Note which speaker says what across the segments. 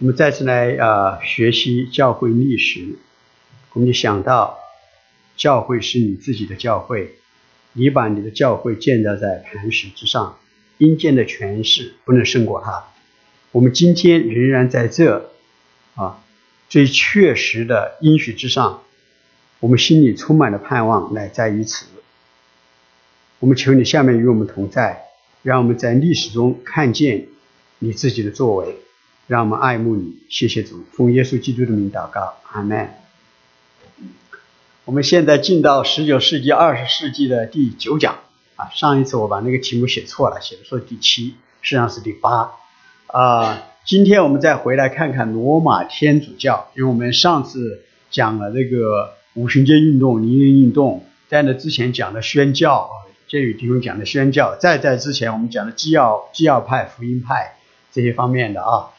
Speaker 1: 我们再次来呃学习教会历史，我们就想到教会是你自己的教会，你把你的教会建造在磐石之上，阴间的权势不能胜过它。我们今天仍然在这啊最确实的应许之上，我们心里充满了盼望，乃在于此。我们求你下面与我们同在，让我们在历史中看见你自己的作为。让我们爱慕你，谢谢主，奉耶稣基督的名祷告，阿门。我们现在进到十九世纪、二十世纪的第九讲啊。上一次我把那个题目写错了，写的说第七，实际上是第八啊。今天我们再回来看看罗马天主教，因为我们上次讲了这个五旬节运动、尼林运动，在那之前讲的宣教，这与弟兄讲的宣教，再在之前我们讲的基要基要派、福音派这些方面的啊。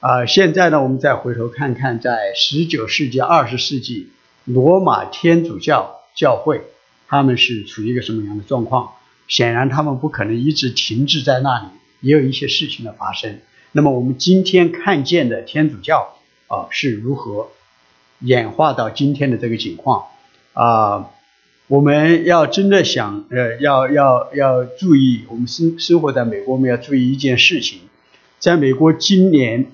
Speaker 1: 啊，现在呢，我们再回头看看，在十九世纪、二十世纪，罗马天主教教会他们是处于一个什么样的状况？显然，他们不可能一直停滞在那里，也有一些事情的发生。那么，我们今天看见的天主教啊，是如何演化到今天的这个情况？啊，我们要真的想，呃，要要要注意，我们生生活在美国，我们要注意一件事情，在美国今年。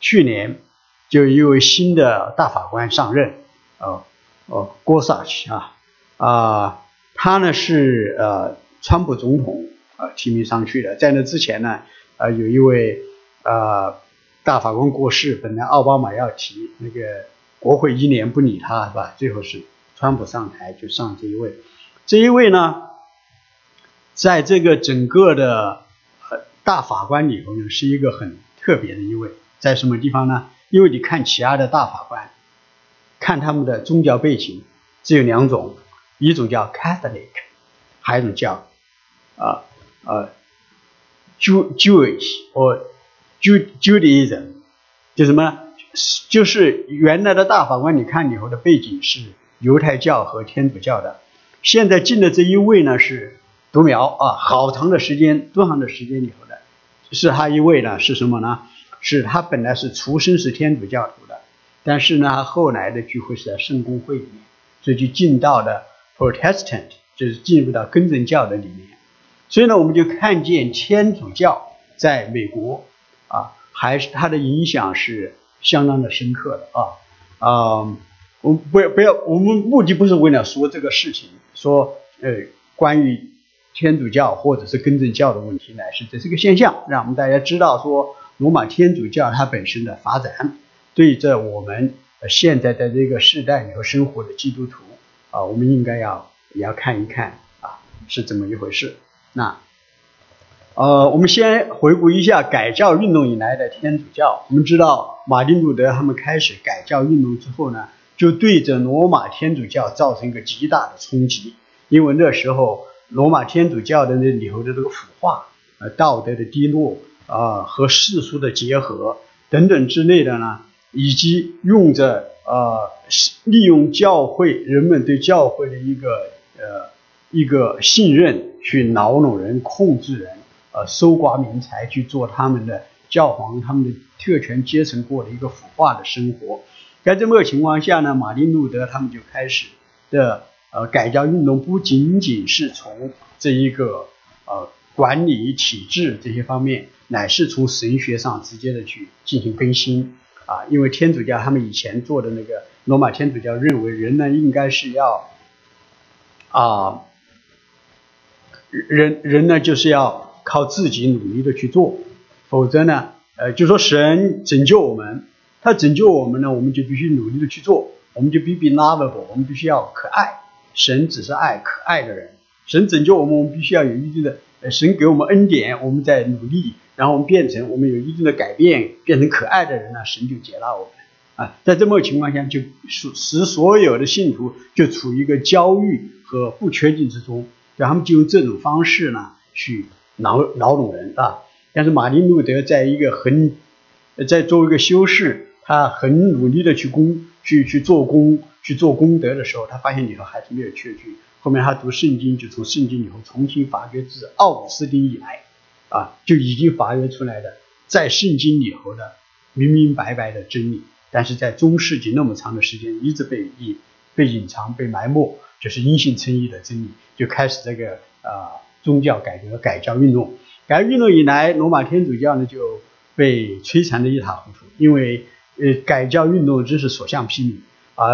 Speaker 1: 去年就有一位新的大法官上任，哦哦，郭萨奇啊啊，他呢是呃川普总统啊提名上去的，在那之前呢，呃有一位呃大法官过世，本来奥巴马要提，那个国会一年不理他是吧？最后是川普上台就上这一位，这一位呢，在这个整个的大法官里头呢，是一个很特别的一位。在什么地方呢？因为你看其他的大法官，看他们的宗教背景，只有两种，一种叫 Catholic，还有一种叫啊啊 Jew Jewish 或 Judaism，就什么呢？就是原来的大法官，你看以后的背景是犹太教和天主教的，现在进的这一位呢是独苗啊，好长的时间，多长的时间以后的，是他一位呢是什么呢？是他本来是出身是天主教徒的，但是呢，后来的聚会是在圣公会里面，所以就进到了 Protestant，就是进入到根正教的里面。所以呢，我们就看见天主教在美国啊，还是它的影响是相当的深刻的啊啊！我不要不要，我们目的不是为了说这个事情，说呃关于天主教或者是根正教的问题，乃是这是个现象，让我们大家知道说。罗马天主教它本身的发展，对着我们现在在这个时代里头生活的基督徒啊，我们应该要也要看一看啊，是怎么一回事。那呃，我们先回顾一下改教运动以来的天主教。我们知道马丁路德他们开始改教运动之后呢，就对着罗马天主教造成一个极大的冲击，因为那时候罗马天主教的那里头的这个腐化，呃，道德的低落。啊，和世俗的结合等等之类的呢，以及用着呃利用教会人们对教会的一个呃一个信任去挠弄人、控制人，呃搜刮民财去做他们的教皇、他们的特权阶层过的一个腐化的生活。在这么个情况下呢，马丁路德他们就开始的呃改教运动，不仅仅是从这一个呃管理体制这些方面。乃是从神学上直接的去进行更新啊，因为天主教他们以前做的那个罗马天主教认为人呢应该是要啊人人呢就是要靠自己努力的去做，否则呢呃就说神拯救我们，他拯救我们呢我们就必须努力的去做，我们就必须 lovable，我们必须要可爱，神只是爱可爱的人，神拯救我们我们必须要有一定的神给我们恩典，我们在努力。然后我们变成我们有一定的改变，变成可爱的人呢，神就接纳我们啊。在这么情况下，就使使所有的信徒就处于一个焦虑和不确定之中，然后他们就用这种方式呢去挠挠弄人啊。但是马丁路德在一个很在作为一个修士，他很努力的去功去去做功去做功德的时候，他发现里头还是没有确据。后面他读圣经，就从圣经里头重新发掘自奥古斯丁以来。啊，就已经发掘出来的，在圣经里头的明明白白的真理，但是在中世纪那么长的时间一直被隐被隐藏、被埋没，就是因信称义的真理，就开始这个啊宗教改革、改教运动。改革运动以来，罗马天主教呢就被摧残的一塌糊涂，因为呃改教运动真是所向披靡啊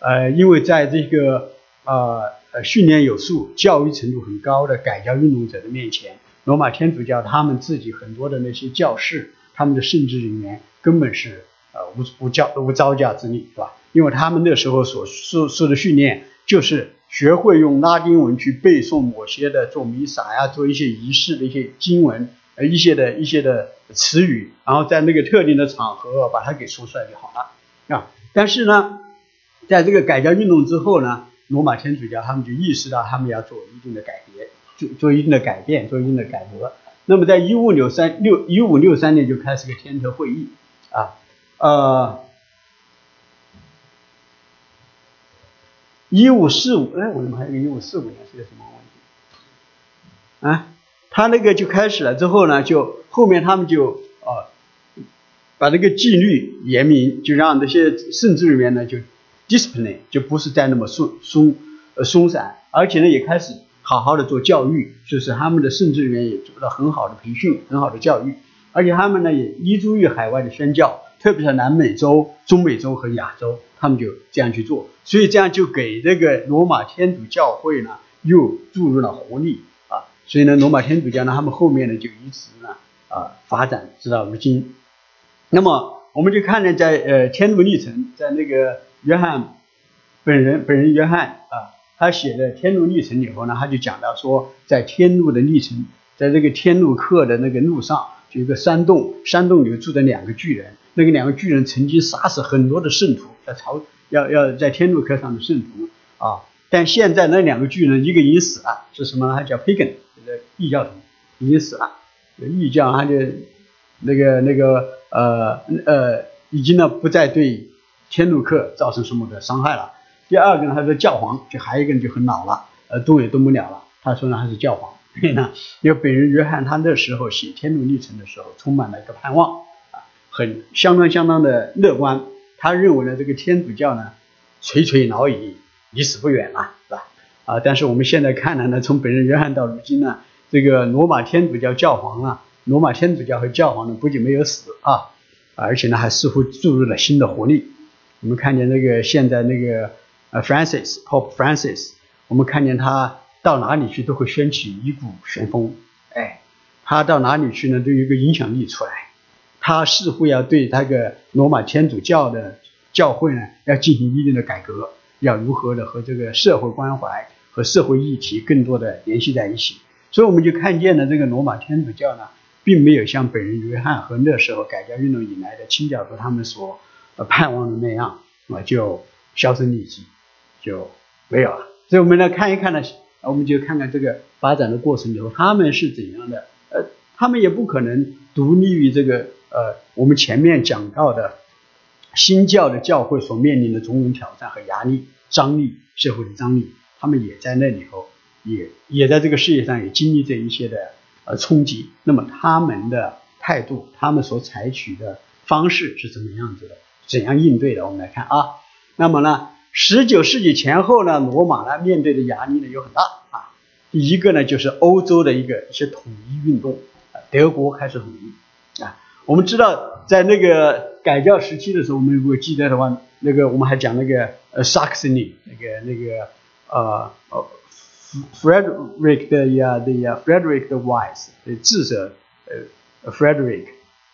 Speaker 1: 呃，因为在这个呃呃训练有素、教育程度很高的改教运动者的面前。罗马天主教他们自己很多的那些教士，他们的圣职人员根本是呃无无教无招架之力，是吧？因为他们那时候所受受的训练就是学会用拉丁文去背诵某些的做弥撒呀、做一些仪式的一些经文，呃一些的一些的词语，然后在那个特定的场合把它给说出来就好了啊。但是呢，在这个改教运动之后呢，罗马天主教他们就意识到他们要做一定的改革。做做一定的改变，做一定的改革。那么，在一五六三六一五六三年就开始个天特会议啊，呃，一五四五，哎，我怎么还有个一五四五年是个什么问题？啊，他那个就开始了之后呢，就后面他们就啊，把这个纪律严明，就让这些圣职人员呢就 discipline 就不是再那么松松呃松散，而且呢也开始。好好的做教育，就是他们的圣职人员也做了很好的培训，很好的教育，而且他们呢也依诸于海外的宣教，特别是南美洲、中美洲和亚洲，他们就这样去做，所以这样就给这个罗马天主教会呢又注入了活力啊，所以呢罗马天主教呢他们后面呢就一直呢啊发展直到如今。那么我们就看呢在呃天路历程，在那个约翰本人本人约翰啊。他写的《天路历程》以后呢，他就讲到说，在天路的历程，在这个天路客的那个路上，有一个山洞，山洞里住着两个巨人。那个两个巨人曾经杀死很多的圣徒，在朝要要在天路客上的圣徒啊。但现在那两个巨人，一个已经死了，是什么？他叫 pagan，这个异教徒，已经死了。异教他就那个那个呃呃，已经呢不再对天路客造成什么的伤害了。第二个呢，他说教皇，就还有一个人就很老了，呃，动也动不了了。他说呢，他是教皇。所以呢，因为本人约翰他那时候写《天路历程》的时候，充满了一个盼望啊，很相当相当的乐观。他认为呢，这个天主教呢，垂垂老矣，离死不远了，是吧？啊，但是我们现在看来呢，从本人约翰到如今呢，这个罗马天主教教皇啊，罗马天主教和教皇呢，不仅没有死啊，而且呢，还似乎注入了新的活力。我们看见那个现在那个。呃，Francis Pope Francis，我们看见他到哪里去都会掀起一股旋风，哎，他到哪里去呢都有一个影响力出来，他似乎要对那个罗马天主教的教会呢要进行一定的改革，要如何的和这个社会关怀和社会议题更多的联系在一起，所以我们就看见了这个罗马天主教呢，并没有像本人约翰和那时候改革运动以来的清教徒他们所盼望的那样啊，就销声匿迹。就没有了，所以我们来看一看呢，我们就看看这个发展的过程以后，他们是怎样的？呃，他们也不可能独立于这个呃，我们前面讲到的新教的教会所面临的种种挑战和压力、张力、社会的张力，他们也在那里头，也也在这个世界上也经历这一些的呃冲击。那么他们的态度，他们所采取的方式是怎么样子的？怎样应对的？我们来看啊，那么呢？十九世纪前后呢，罗马呢面对的压力呢有很大啊。第一个呢就是欧洲的一个一些统一运动啊，德国开始统一啊。我们知道在那个改教时期的时候，我们如果记得的话，那个我们还讲那个呃萨克森尼那个那个呃呃 Frederick 的呀的呀 Frederick 的 Wise 的智者呃 Frederick，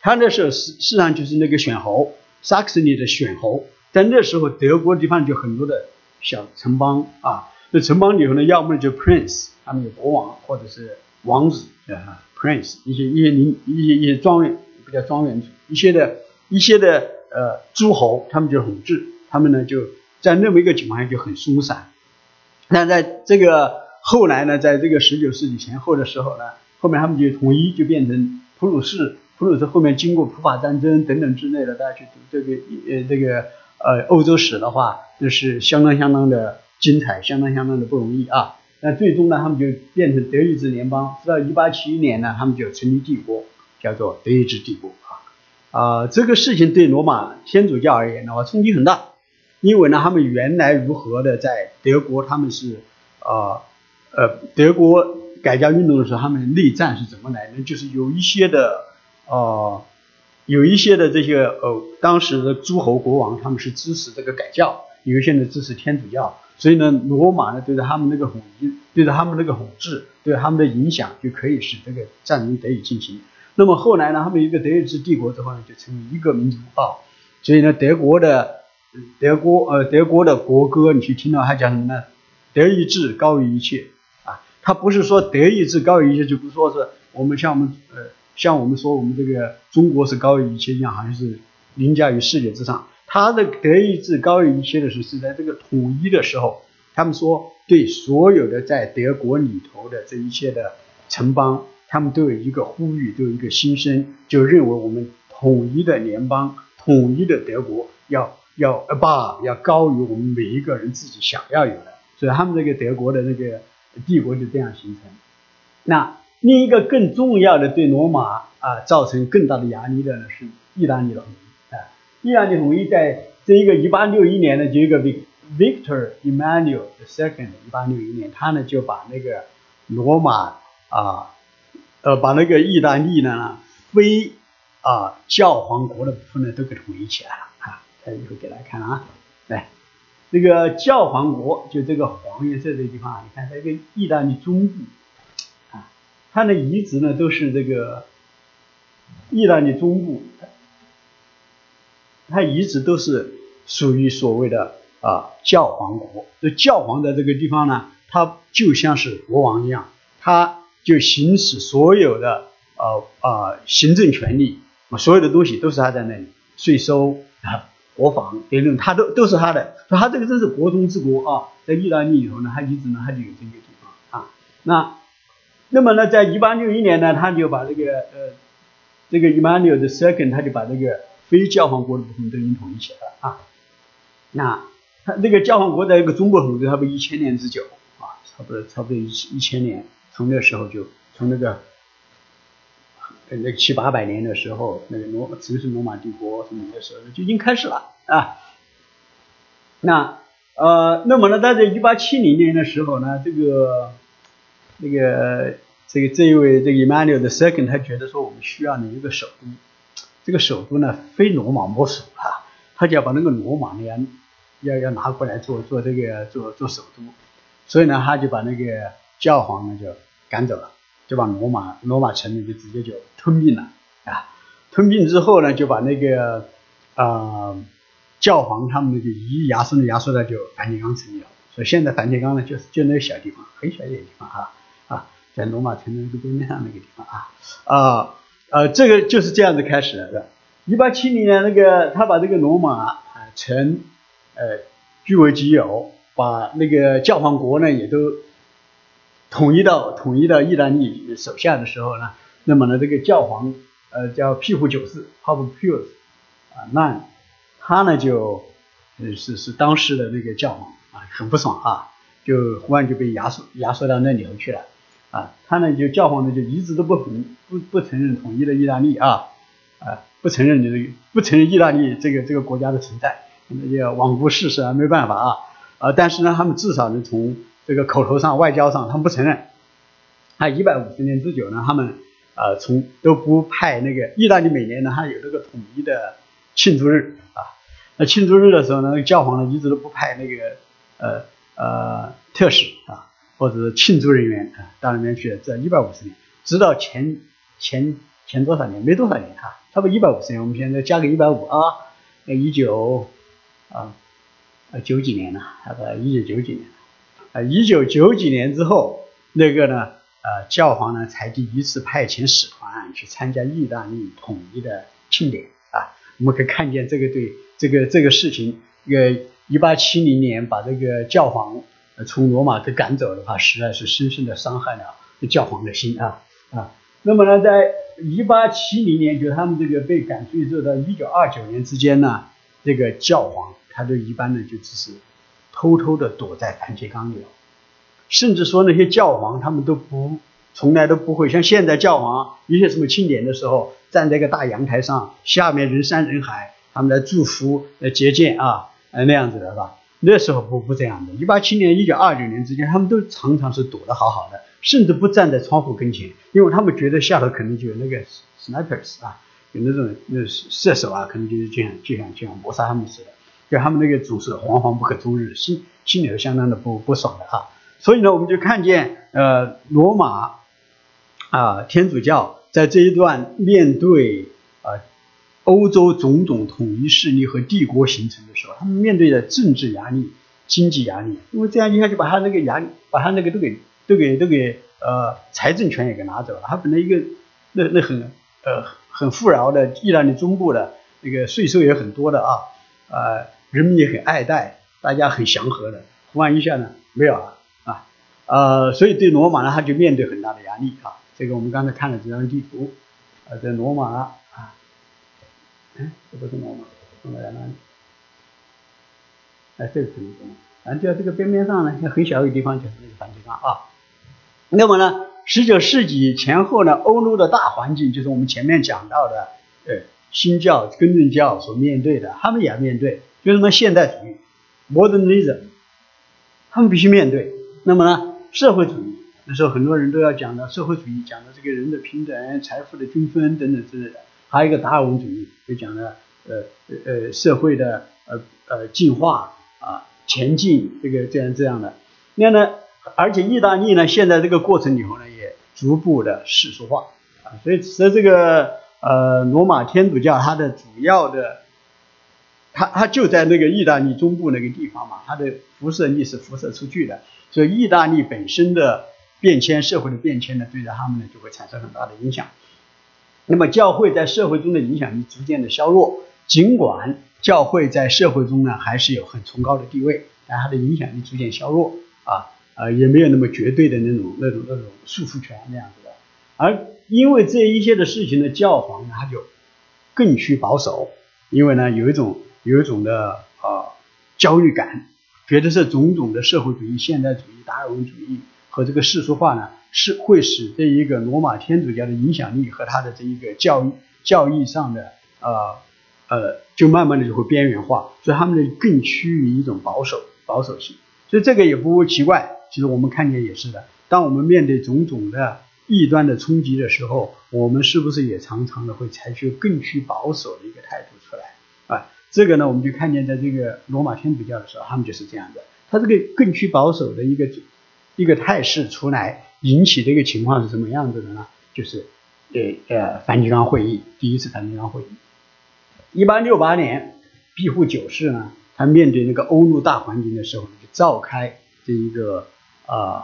Speaker 1: 他那时候实实际上就是那个选侯萨克森尼的选侯。在那时候，德国地方就很多的小城邦啊，那城邦里头呢，要么就 prince，他们有国王或者是王子啊，prince，一些一些领一些一些庄园，不叫庄园主，一些的一些的呃诸侯，他们就统治，他们呢就在那么一个情况下就很松散。那在这个后来呢，在这个十九世纪前后的时候呢，后面他们就统一，就变成普鲁士，普鲁士后面经过普法战争等等之类的，大家去读这个呃这个。呃，欧洲史的话，那是相当相当的精彩，相当相当的不容易啊。那最终呢，他们就变成德意志联邦。直到一八七一年呢，他们就成立帝国，叫做德意志帝国啊。啊，这个事情对罗马天主教而言的话冲击很大，因为呢，他们原来如何的在德国，他们是啊呃德国改革运动的时候，他们内战是怎么来的？就是有一些的啊有一些的这些呃当时的诸侯国王，他们是支持这个改教，有一些呢支持天主教，所以呢，罗马呢对着他们那个统一，对着他们那个统治，对他们的影响，就可以使这个战争得以进行。那么后来呢，他们一个德意志帝国之后呢，就成为一个民族啊。所以呢，德国的德国呃德国的国歌，你去听到他讲什么呢？德意志高于一切啊。他不是说德意志高于一切，就不说是我们像我们呃像我们说我们这个中国是高于一切一样，好像是凌驾于世界之上。他的德意志高于一切的时候，是在这个统一的时候，他们说对所有的在德国里头的这一切的城邦。他们都有一个呼吁，都有一个心声，就认为我们统一的联邦、统一的德国要要呃把要高于我们每一个人自己想要有的，所以他们这个德国的那个帝国就这样形成。那另一个更重要的对罗马啊造成更大的压力的呢是意大利的统一啊，意大利统一在这一个一八六一年呢，就一个 Victor Emmanuel the Second，一八六一年，他呢就把那个罗马啊。呃，把那个意大利呢，非啊教皇国的部分呢，都给统一起来了啊！他一会给大家看啊，来，这个教皇国就这个黄颜色的地方，你看它一个意大利中部，它的遗址呢都是这个意大利中部，它遗址都是属于所谓的啊教皇国。这教皇在这个地方呢，他就像是国王一样，他。就行使所有的呃呃行政权利，所有的东西都是他在那里，税收啊、国防等等，他都都是他的。说他这个真是国中之国啊，在意大利里头呢，他一直呢他就有这个地方啊。那那么呢，在一八六一年呢，他就把这个呃这个 Emmanuel the Second，他就把这个非教皇国的部分都已经统一起来了啊。那他这个教皇国在一个中国统治差不多一千年之久啊，差不多差不多一一千年。从那时候就从那个在那七八百年的时候，那个罗城市罗马帝国什么的时候就已经开始了啊。那呃，那么呢，在这一八七零年的时候呢，这个那个这个这一位这个 Emmanuel the Second，他觉得说我们需要你一个首都，这个首都呢非罗马莫属啊，他就要把那个罗马呢要要拿过来做做这个做做首都，所以呢，他就把那个教皇呢就。赶走了，就把罗马罗马城呢就直接就吞并了啊！吞并之后呢，就把那个啊教皇他们就一压缩的压缩呢就梵蒂冈成立了。所以现在梵蒂冈呢就是就那个小地方，很小一点地方啊，在罗马城的那个对面上那个地方啊啊呃这个就是这样子开始的。一八七零年那个他把这个罗马城呃据为己有，把那个教皇国呢也都。统一到统一到意大利手下的时候呢，那么呢，这个教皇呃叫庇护九世 Pope Pius 啊，那他呢就呃是是当时的那个教皇啊，很不爽啊，就忽然就被压缩压缩到那里头去了啊，他呢就教皇呢就一直都不不不不承认统一的意大利啊啊，不承认这个不承认意大利这个这个国家的存在，那就罔顾事实啊，没办法啊啊，但是呢，他们至少能从这个口头上、外交上，他们不承认。他一百五十年之久呢，他们呃从都不派那个意大利每年呢，他有这个统一的庆祝日啊。那庆祝日的时候呢，教皇呢一直都不派那个呃呃特使啊，或者是庆祝人员啊到那边去。这一百五十年，直到前前前多少年？没多少年啊，差不多一百五十年。我们现在加个一百五啊，那一九啊呃九几年了，差不一九九几年。啊，一九九几年之后，那个呢，呃，教皇呢才第一次派遣使团去参加意大利统一的庆典啊。我们可以看见这个对这个这个事情，呃，一八七零年把这个教皇从罗马给赶走的话，实在是深深的伤害了教皇的心啊啊。那么呢，在一八七零年，就他们这个被赶出去之后，到一九二九年之间呢，这个教皇他就一般呢就只是。偷偷的躲在梵蒂冈里，甚至说那些教皇他们都不从来都不会像现在教皇一些什么庆典的时候，站在一个大阳台上，下面人山人海，他们来祝福、来接见啊，呃那样子的是吧？那时候不不这样的。一八七年、一九二九年之间，他们都常常是躲得好好的，甚至不站在窗户跟前，因为他们觉得下头可能就有那个 snipers 啊，有那种那射手啊，可能就是这样就像就像谋杀他们似的，就他们那个总是惶惶不可终日，心心里头相当的不不爽的啊。所以呢，我们就看见呃罗马啊天主教在这一段面对。欧洲种种统一势力和帝国形成的时候，他们面对的政治压力、经济压力，因为这样一下就把他那个压力，把他那个都给都给都给呃财政权也给拿走了。他本来一个那那很呃很富饶的意大利中部的那个税收也很多的啊，呃人民也很爱戴，大家很祥和的，忽然一下呢没有了啊呃，所以对罗马呢他就面对很大的压力啊。这个我们刚才看了这张地图，啊在罗马。呢哎，这不是罗马，罗马在哪里？哎，这个是罗马。反正就在这个边边上呢，很小一个地方就是那个梵蒂冈啊。那么呢，十九世纪前后呢，欧洲的大环境就是我们前面讲到的，呃，新教、根正教所面对的，他们也要面对，就是什么现代主义 （modernism），他们必须面对。那么呢，社会主义，那时候很多人都要讲的社会主义，讲的这个人的平等、财富的均分等等之类的。还有一个达尔文主义，就讲的呃呃社会的呃呃进化啊前进这个这样这样的，那呢，而且意大利呢现在这个过程以后呢也逐步的世俗化啊，所以使得这个呃罗马天主教它的主要的，它它就在那个意大利中部那个地方嘛，它的辐射力是辐射出去的，所以意大利本身的变迁社会的变迁呢，对着他们呢就会产生很大的影响。那么教会在社会中的影响力逐渐的削弱，尽管教会在社会中呢还是有很崇高的地位，但它的影响力逐渐削弱啊，呃也没有那么绝对的那种那种那种束缚权那样子的。而因为这一切的事情呢，教皇呢他就更趋保守，因为呢有一种有一种的啊焦虑感，觉得这种种的社会主义、现代主义、达尔文主义和这个世俗化呢。是会使这一个罗马天主教的影响力和他的这一个教育教义上的呃呃，就慢慢的就会边缘化，所以他们的更趋于一种保守保守性，所以这个也不奇怪。其实我们看见也是的，当我们面对种种的异端的冲击的时候，我们是不是也常常的会采取更趋保守的一个态度出来啊？这个呢，我们就看见在这个罗马天主教的时候，他们就是这样的，他这个更趋保守的一个一个态势出来。引起这个情况是什么样子的呢？就是，呃呃，梵蒂冈会议第一次梵蒂冈会议，一八六八年，庇护九世呢，他面对那个欧陆大环境的时候，就召开这一个呃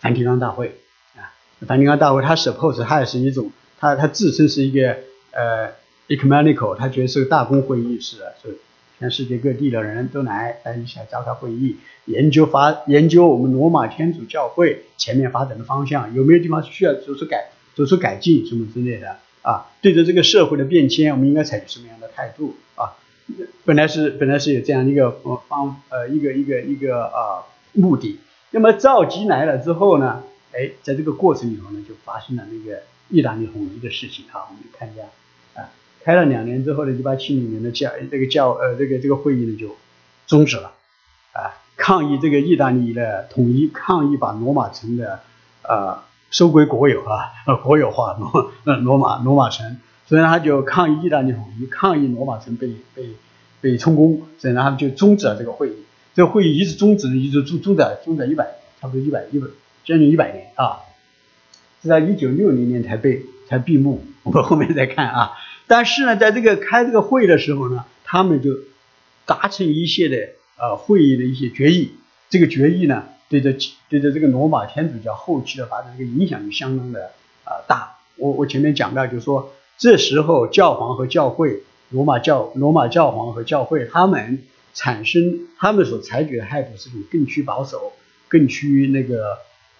Speaker 1: 梵蒂冈大会啊。梵蒂冈大会，他 suppose 他也是一种，他他自称是一个呃 ecumenical，他觉得是个大公会议似的，是全世界各地的人都来来一起来召开会议。研究发研究我们罗马天主教会前面发展的方向，有没有地方需要做出改做出改进什么之类的啊？对着这个社会的变迁，我们应该采取什么样的态度啊？本来是本来是有这样一个方呃一个一个一个啊目的。那么召集来了之后呢，哎，在这个过程里头呢，就发生了那个意大利统一的事情啊。我们看一下，开了两年之后呢，一八七零年的教这个教呃这个这个会议呢就终止了啊。抗议这个意大利的统一，抗议把罗马城的呃收归国有啊，呃 国有化罗呃罗马罗马城，所以呢他就抗议意大利统一，抗议罗马城被被被充公，所以呢他们就终止了这个会议。这个会议一直终止，一直终终止终止一百差不多一百一百将近一百年啊，直到一九六零年才被才闭幕。我们后面再看啊。但是呢，在这个开这个会的时候呢，他们就达成一些的。呃，会议的一些决议，这个决议呢，对着对着这个罗马天主教后期的发展，这个影响就相当的呃大。我我前面讲到，就是说，这时候教皇和教会，罗马教罗马教皇和教会，他们产生他们所采取的态度是种更趋保守、更趋那个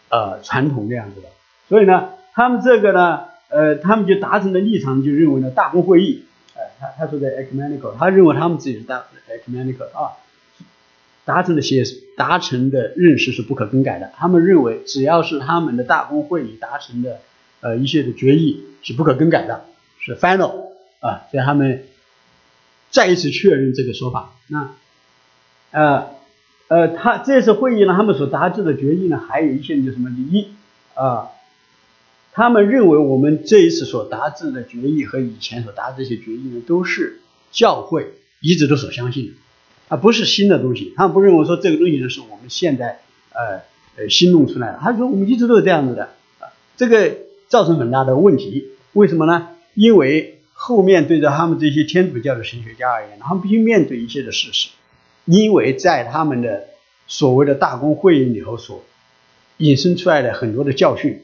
Speaker 1: 呃传统这样子的。所以呢，他们这个呢，呃，他们就达成的立场就认为呢，大公会议，呃，他他说的 ecumenical，他认为他们自己是大 ecumenical 啊。达成的协达成的认识是不可更改的。他们认为，只要是他们的大公会议达成的呃一些的决议是不可更改的，是 final 啊，所以他们再一次确认这个说法。那呃呃，他这次会议呢，他们所达成的决议呢，还有一些就什么？第一啊，他们认为我们这一次所达成的决议和以前所达这些决议呢，都是教会一直都所相信的。啊，不是新的东西，他们不认为说这个东西呢是我们现在呃呃新弄出来的。他说我们一直都是这样子的，啊，这个造成很大的问题。为什么呢？因为后面对着他们这些天主教的神学家而言，他们必须面对一些的事实，因为在他们的所谓的大公会议里头所引申出来的很多的教训，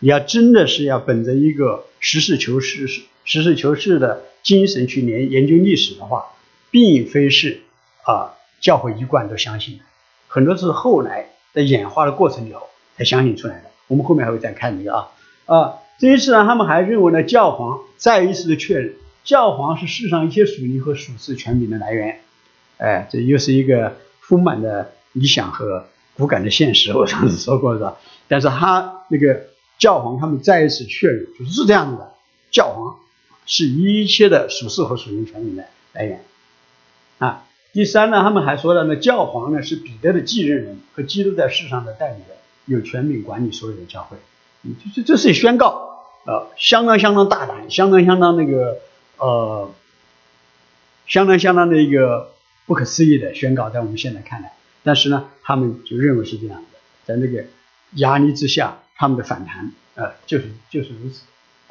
Speaker 1: 你要真的是要本着一个实事求是、实事求是的精神去研研究历史的话，并非是。啊，教会一贯都相信的，很多是后来在演化的过程里头才相信出来的。我们后面还会再看这个啊啊，这一次呢，他们还认为呢，教皇再一次的确认，教皇是世上一切属灵和属世权柄的来源。哎，这又是一个丰满的理想和骨感的现实。我上次说过是吧？但是他那个教皇他们再一次确认，就是这样子的，教皇是一切的属世和属灵权柄的来源啊。第三呢，他们还说了呢，教皇呢是彼得的继任人和基督在世上的代理人，有权柄管理所有的教会。这这这是宣告，呃，相当相当大胆，相当相当那个呃，相当相当的一个不可思议的宣告，在我们现在看来。但是呢，他们就认为是这样的，在那个压力之下，他们的反弹，呃，就是就是如此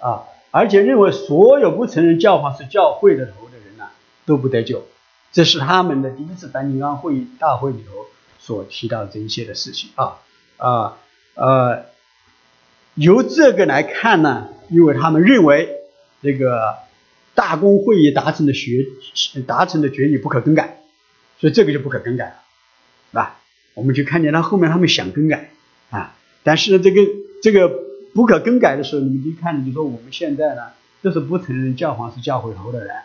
Speaker 1: 啊，而且认为所有不承认教皇是教会的头的人呢，都不得救。这是他们的第一次梵蒂冈会议大会里头所提到这一些的事情啊啊呃，由这个来看呢，因为他们认为这个大公会议达成的决达成的决议不可更改，所以这个就不可更改了，是吧？我们就看见他后面他们想更改啊，但是呢，这个这个不可更改的时候，你们就看，你说我们现在呢，都是不承认教皇是教会头的人，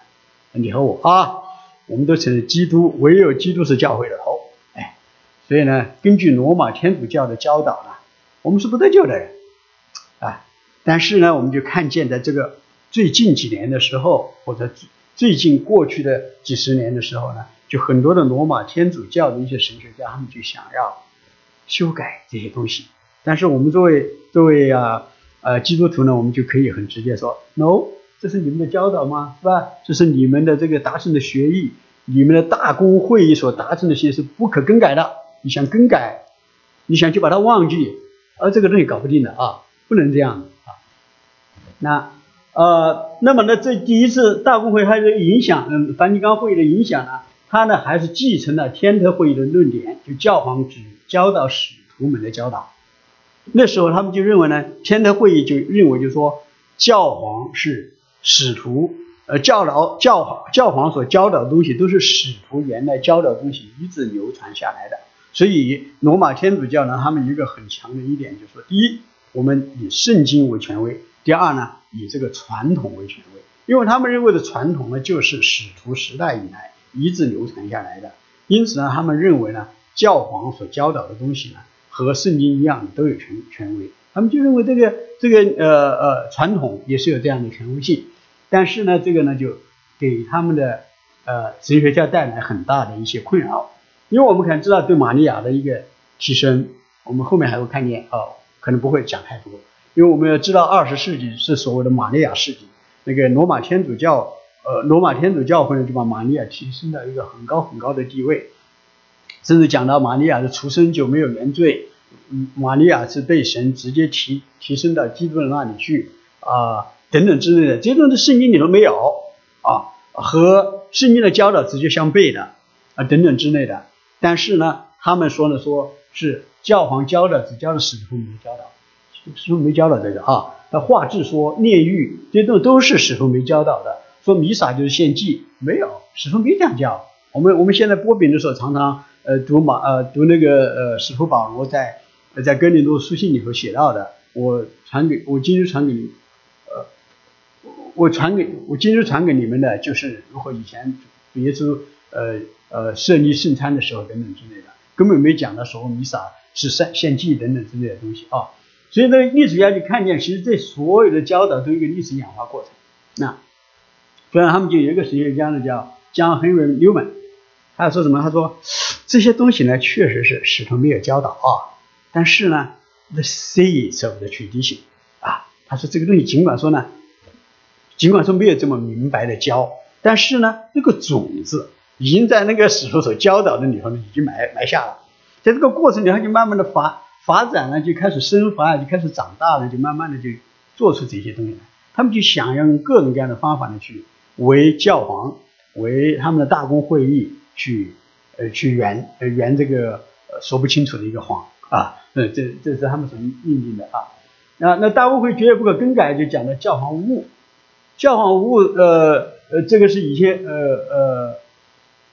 Speaker 1: 你和我啊。我们都承认基督，唯有基督是教会的头，哎，所以呢，根据罗马天主教的教导呢，我们是不得救的人，啊，但是呢，我们就看见在这个最近几年的时候，或者最近过去的几十年的时候呢，就很多的罗马天主教的一些神学家，他们就想要修改这些东西，但是我们作为作为啊呃基督徒呢，我们就可以很直接说，no。这是你们的教导吗？是吧？这是你们的这个达成的协议，你们的大公会议所达成的协议是不可更改的。你想更改，你想去把它忘记，而这个东西搞不定的啊，不能这样啊。那呃，那么呢，这第一次大公会它的影响，嗯，梵蒂冈会议的影响呢，它呢还是继承了天德会议的论点，就教皇只教导使徒们的教导。那时候他们就认为呢，天德会议就认为就说教皇是。使徒，呃，教导教皇教皇所教导的东西都是使徒原来教导的东西一直流传下来的。所以罗马天主教呢，他们一个很强的一点就是说：第一，我们以圣经为权威；第二呢，以这个传统为权威。因为他们认为的传统呢，就是使徒时代以来一直流传下来的。因此呢，他们认为呢，教皇所教导的东西呢，和圣经一样都有权权威。他们就认为这个这个呃呃传统也是有这样的权威性。但是呢，这个呢就给他们的呃神学家带来很大的一些困扰，因为我们可能知道对玛利亚的一个提升，我们后面还会看见哦，可能不会讲太多，因为我们要知道二十世纪是所谓的玛利亚世纪，那个罗马天主教呃罗马天主教会呢就把玛利亚提升到一个很高很高的地位，甚至讲到玛利亚的出生就没有原罪，嗯，玛利亚是被神直接提提升到基督的那里去啊。等等之类的，这种的圣经里头没有啊，和圣经的教导直接相悖的啊，等等之类的。但是呢，他们说呢，说是教皇教的，只教了使徒没教导，使徒没教导这个啊。那画质说炼狱，这种都是使徒没教导的。说弥撒就是献祭，没有使徒没这样教。我们我们现在播饼的时候，常常呃读马呃读那个呃使徒保罗在在哥林多书信里头写到的，我传给我今日传给你。我传给我今日传给你们的，就是如何以前主耶稣呃呃设立圣餐的时候等等之类的，根本没讲到说弥撒是献献祭等等之类的东西啊。所以这个历史家就看见，其实这所有的教导都有一个历史演化过程。那，所以他们就有一个神学家呢，叫江亨瑞纽曼，他说什么？他说这些东西呢，确实是使徒没有教导啊，但是呢，the seeds of the tradition 啊，他说这个东西尽管说呢，尽管说没有这么明白的教，但是呢，那个种子已经在那个使徒所教导的里头呢，已经埋埋下了，在这个过程里，他就慢慢的发。发展了，就开始生发，就开始长大了，就慢慢的就做出这些东西来。他们就想要用各种各样的方法呢，去为教皇、为他们的大公会议去呃去圆呃圆这个呃说不清楚的一个谎啊。呃，这这是他们所认定的啊。那那大公会绝对不可更改，就讲的教皇无误。教皇无误，呃呃，这个是以前呃呃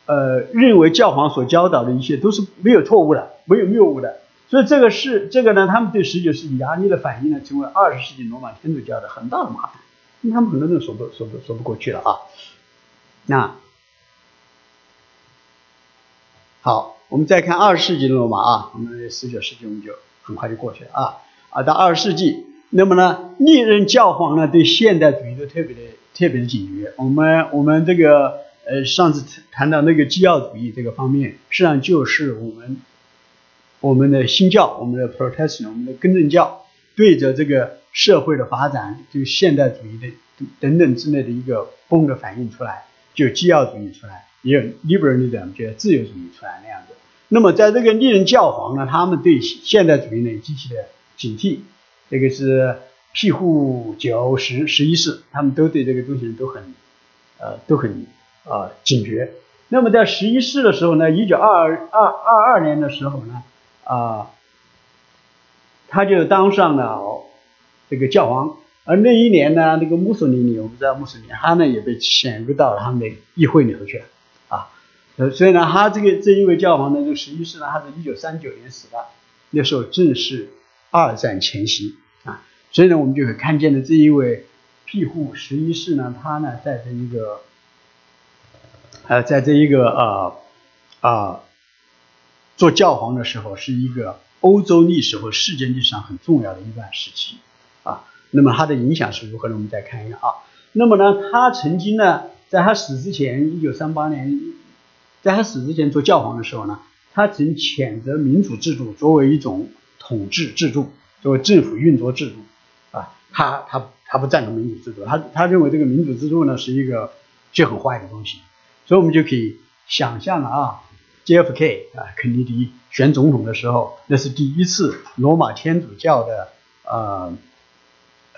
Speaker 1: 呃认为教皇所教导的一切都是没有错误的，没有谬误的。所以这个是这个呢，他们对十九世纪压力的反应呢，成为二十世纪罗马天主教的很大的麻烦，因为他们很多人说不说不说不过去了啊。那好，我们再看二十世纪的罗马啊，我们十九世纪我们就很快就过去了啊啊，到二十世纪，那么呢，历任教皇呢对现代主义都特别的特别的警觉。我们我们这个呃上次谈到那个基要主义这个方面，实际上就是我们。我们的新教，我们的 Protestant，我们的更正教，对着这个社会的发展，对现代主义的等等之类的一个风的反映出来，就基要主义出来，也有 liberalism，就自由主义出来那样子。那么在这个历任教皇呢，他们对现代主义呢极其的警惕。这个是庇护九十十一世，他们都对这个东西都很呃都很啊警觉。那么在十一世的时候呢，一九二二二二年的时候呢。啊，他就当上了这个教皇，而那一年呢，那个穆索里尼，我们知道穆索里尼，他呢也被选入到他们的议会里头去了，所以呢，他这个这一位教皇呢，就十一世呢，他是一九三九年死的，那时候正是二战前夕啊，所以呢，我们就可以看见的这一位庇护十一世呢，他呢，在这一个，呃，在这一个啊啊。做教皇的时候是一个欧洲历史和世界历史上很重要的一段时期啊。那么他的影响是如何呢？我们再看一下啊。那么呢，他曾经呢，在他死之前，一九三八年，在他死之前做教皇的时候呢，他曾谴责民主制度作为一种统治制度，作为政府运作制度啊。他他他不赞同民主制度，他他认为这个民主制度呢是一个就很坏的东西。所以我们就可以想象了啊。J.F.K. 啊，肯尼迪选总统的时候，那是第一次罗马天主教的呃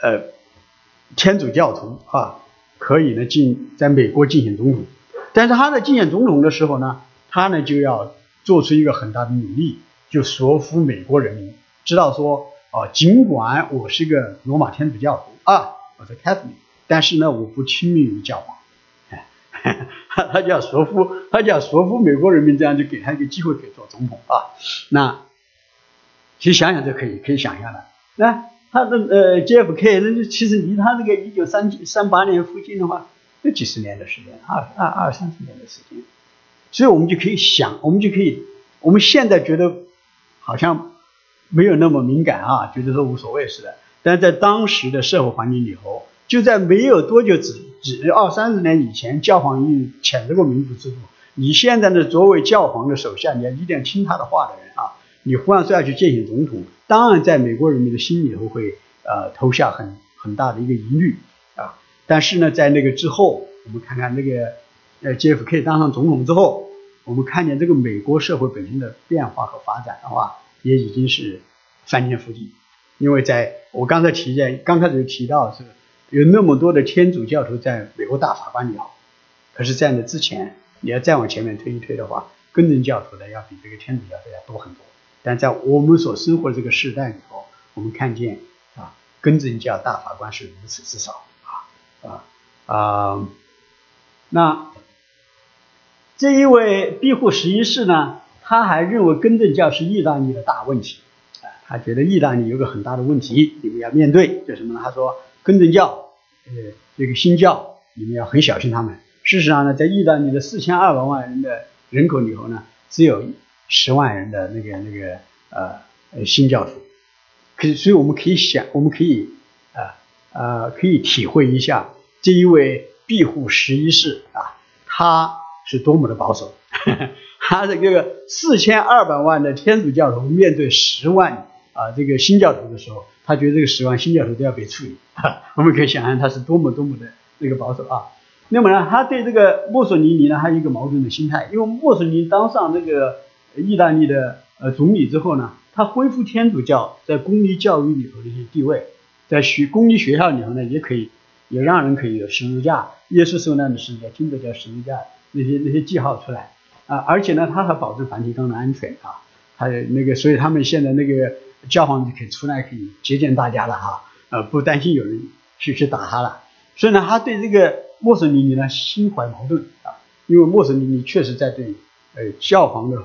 Speaker 1: 呃天主教徒啊，可以呢进在美国进行总统。但是他在竞选总统的时候呢，他呢就要做出一个很大的努力，就说服美国人民知道说啊，尽管我是个罗马天主教徒啊，我是 Catholic，但是呢，我不亲密于教皇。他就要说服，他就要说服美国人民，这样就给他一个机会可以做总统啊。那其实想想就可以，可以想象了。那他的呃 JFK，那就其实离他那个一九三三八年附近的话，这几十年的时间，二二二三十年的时间。所以我们就可以想，我们就可以，我们现在觉得好像没有那么敏感啊，觉得说无所谓似的。但在当时的社会环境里头，就在没有多久只。只二三十年以前，教皇已谴责过民主制度。你现在呢，作为教皇的手下，你要一定要听他的话的人啊！你忽然说要去践行总统，当然在美国人民的心里头会呃投下很很大的一个疑虑。但是呢，在那个之后，我们看看那个呃 J.F.K. 当上总统之后，我们看见这个美国社会本身的变化和发展的话，也已经是翻天覆地。因为在我刚才提见，刚开始提到是。有那么多的天主教徒在美国大法官里头，可是，在那之前，你要再往前面推一推的话，跟正教徒的要比这个天主教徒要多很多。但在我们所生活的这个时代里头，我们看见啊，更正教大法官是如此之少啊！那这一位庇护十一世呢，他还认为更正教是意大利的大问题啊，他觉得意大利有个很大的问题，你们要面对，就什么呢？他说更正教。呃，这个新教你们要很小心他们，事实上呢，在意大利的四千二百万人的人口里头呢，只有十万人的那个那个呃新教徒。可以，所以我们可以想，我们可以啊呃可以体会一下这一位庇护十一世啊，他是多么的保守。他这个四千二百万的天主教徒面对十万啊这个新教徒的时候，他觉得这个十万新教徒都要被处理。我们可以想象他是多么多么的那个保守啊。那么呢，他对这个墨索里尼呢，还有一个矛盾的心态，因为墨索里尼当上这个意大利的呃总理之后呢，他恢复天主教在公立教育里头的一些地位，在学公立学校里头呢，也可以也让人可以有十字架，耶稣受难的十字架，听着叫十字架那些那些记号出来。啊，而且呢，他还保证梵蒂冈的安全啊，还有那个，所以他们现在那个教皇就可以出来可以接见大家了哈，呃，不担心有人去去打他了，所以呢，他对这个。墨索里尼呢，心怀矛盾啊，因为墨索里尼确实在对呃教皇的